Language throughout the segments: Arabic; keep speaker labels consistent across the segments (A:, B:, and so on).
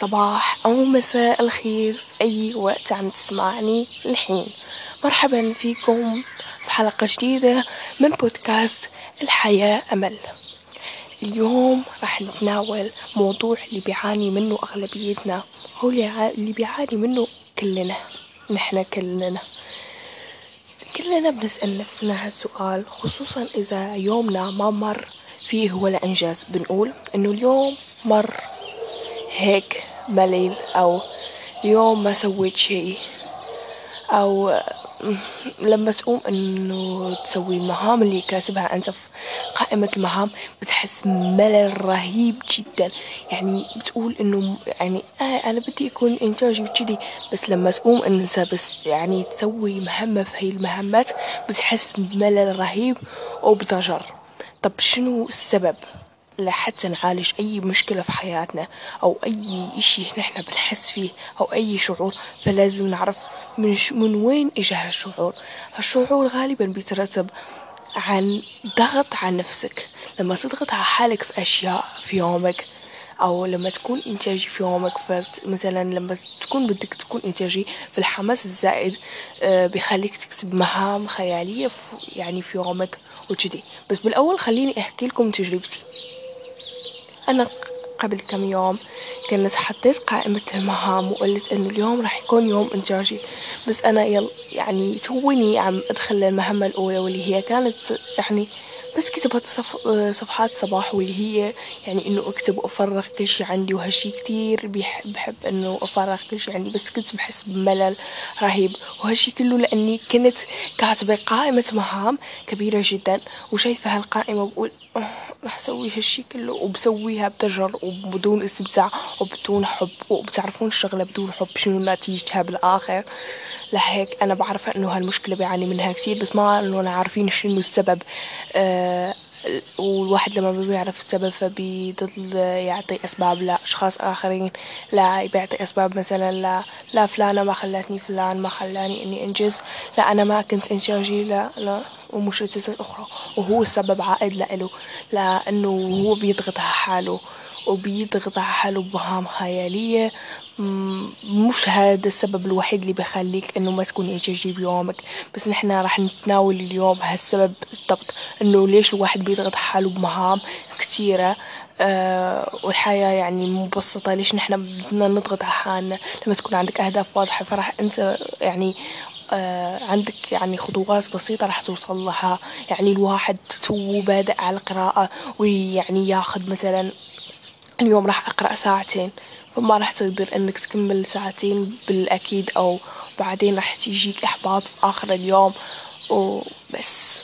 A: صباح أو مساء الخير في أي وقت عم تسمعني الحين. مرحبا فيكم في حلقة جديدة من بودكاست الحياة أمل. اليوم راح نتناول موضوع اللي بيعاني منه أغلبيتنا هو اللي بيعاني منه كلنا نحن كلنا. كلنا بنسأل نفسنا هالسؤال خصوصا إذا يومنا ما مر فيه ولا إنجاز. بنقول إنه اليوم مر هيك. ملل أو اليوم ما سويت شي أو لما تقوم إنه تسوي المهام اللي كاتبها أنت في قائمة المهام بتحس ملل رهيب جدا. يعني بتقول إنه يعني آه أنا بدي يكون انتاجي وكذي بس لما تقوم أنت بس يعني تسوي مهمة في هاي المهمات بتحس بملل رهيب وبضجر طب شنو السبب؟ لحتى نعالج أي مشكلة في حياتنا أو أي إشي نحن بنحس فيه أو أي شعور فلازم نعرف من, من وين إجا هالشعور. هالشعور غالبا بيترتب عن ضغط على نفسك. لما تضغط على حالك في أشياء في يومك أو لما تكون إنتاجي في يومك مثلا لما تكون بدك تكون إنتاجي في الحماس الزائد آه، بيخليك تكتب مهام خيالية يعني في يومك وكذي بس بالأول خليني أحكي لكم تجربتي. أنا قبل كم يوم كنت حطيت قائمة المهام وقلت إنه اليوم راح يكون يوم إنتاجي بس أنا يل يعني توني عم أدخل المهمة الأولى واللي هي كانت يعني بس كتبت صف صفحات صباح واللي هي يعني إنه أكتب وأفرغ كل شي عندي وهالشي كتير بحب, بحب إنه أفرغ كل شي عندي بس كنت بحس بملل رهيب. وهالشي كله لأني كنت كاتبة قائمة مهام كبيرة جدا وشايفة هالقائمة بقول أسوي هالشي كله وبسويها بتجر وبدون استمتاع وبدون حب وبتعرفون الشغلة بدون حب شنو نتيجتها بالآخر. لهيك أنا بعرف إنه هالمشكلة بيعاني منها كثير بس ما إنه عارفين شنو السبب. آه والواحد لما بيعرف السبب فبيضل يعطي أسباب لأشخاص آخرين لا بيعطي أسباب مثلا لا لا فلانة ما خلتني فلان ما خلاني إني أنجز لا أنا ما كنت إنتاجي لا لا ومشتتات أخرى. وهو السبب عائد لإله لأنه هو بيضغط على حاله وبيضغط على حاله بمهام خيالية مش هذا السبب الوحيد اللي بخليك إنه ما تكون ايجابي بيومك. بس نحن راح نتناول اليوم هالسبب بالضبط إنه ليش الواحد بيضغط حاله بمهام كتيرة؟ آه والحياة يعني مبسطة ليش نحن بدنا نضغط على حالنا؟ لما تكون عندك أهداف واضحة فراح أنت يعني آه عندك يعني خطوات بسيطة راح توصل لها. يعني الواحد تو بادئ على القراءة ويعني ياخذ مثلا اليوم راح أقرأ ساعتين. فما راح تقدر إنك تكمل ساعتين بالأكيد أو بعدين راح تيجيك إحباط في آخر اليوم. وبس.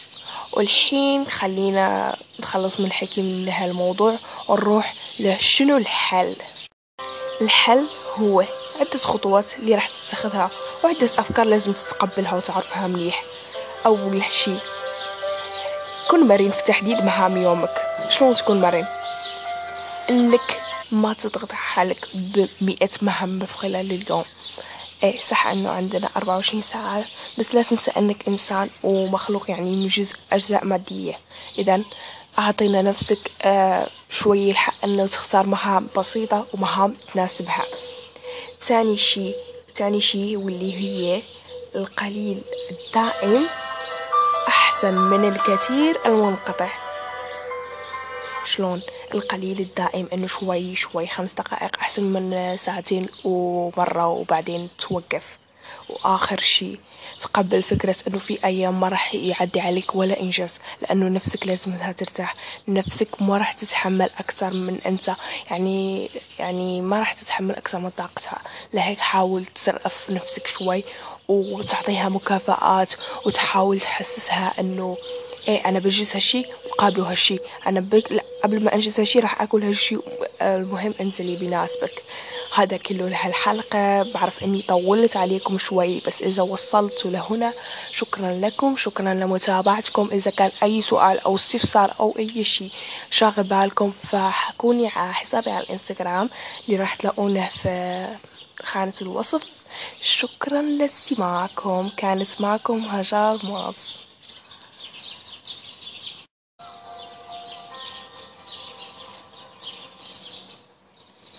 A: والحين خلينا نتخلص من الحكي من هالموضوع ونروح لشنو الحل؟ الحل هو عدة خطوات اللي راح تتخذها. وعدة أفكار لازم تتقبلها وتعرفها مليح. أول شي كن مرن في تحديد مهام يومك. شلون تكون مرن؟ إنك ما تضغط حالك بمئة مهمة في خلال اليوم. إيه صح إنه عندنا أربعة وعشرين ساعة بس لا تنسى إنك إنسان ومخلوق يعني من جزء أجزاء مادية. اذا أعطينا نفسك آه شوي الحق إنه تختار مهام بسيطة ومهام تناسبها. تاني شي تاني شي واللي هي القليل الدائم أحسن من الكثير المنقطع. شلون القليل الدائم انه شوي شوي خمس دقائق أحسن من ساعتين ومرة وبعدين توقف. وآخر شي تقبل فكرة إنه في أيام ما راح يعدي عليك ولا إنجاز لأنه نفسك لازم إنها ترتاح. نفسك ما راح تتحمل أكثر من أنت. يعني يعني ما راح تتحمل أكثر من طاقتها. لهيك حاول تصرف نفسك شوي وتعطيها مكافآت وتحاول تحسسها إنه إيه أنا بجلس هالشي وقابله هالشي. أنا بك... لا قبل ما أنجز هالشي راح اكل هالشي المهم انزلي بيناسبك هذا كله لهالحلقة. بعرف إني طولت عليكم شوي بس إذا وصلتوا لهنا شكرا لكم شكرا لمتابعتكم. إذا كان أي سؤال أو استفسار أو أي شيء شاغل بالكم فحكوني على حسابي على الإنستغرام اللي راح تلاقونه في خانة الوصف. شكرا لاستماعكم. كانت معكم هجار مواص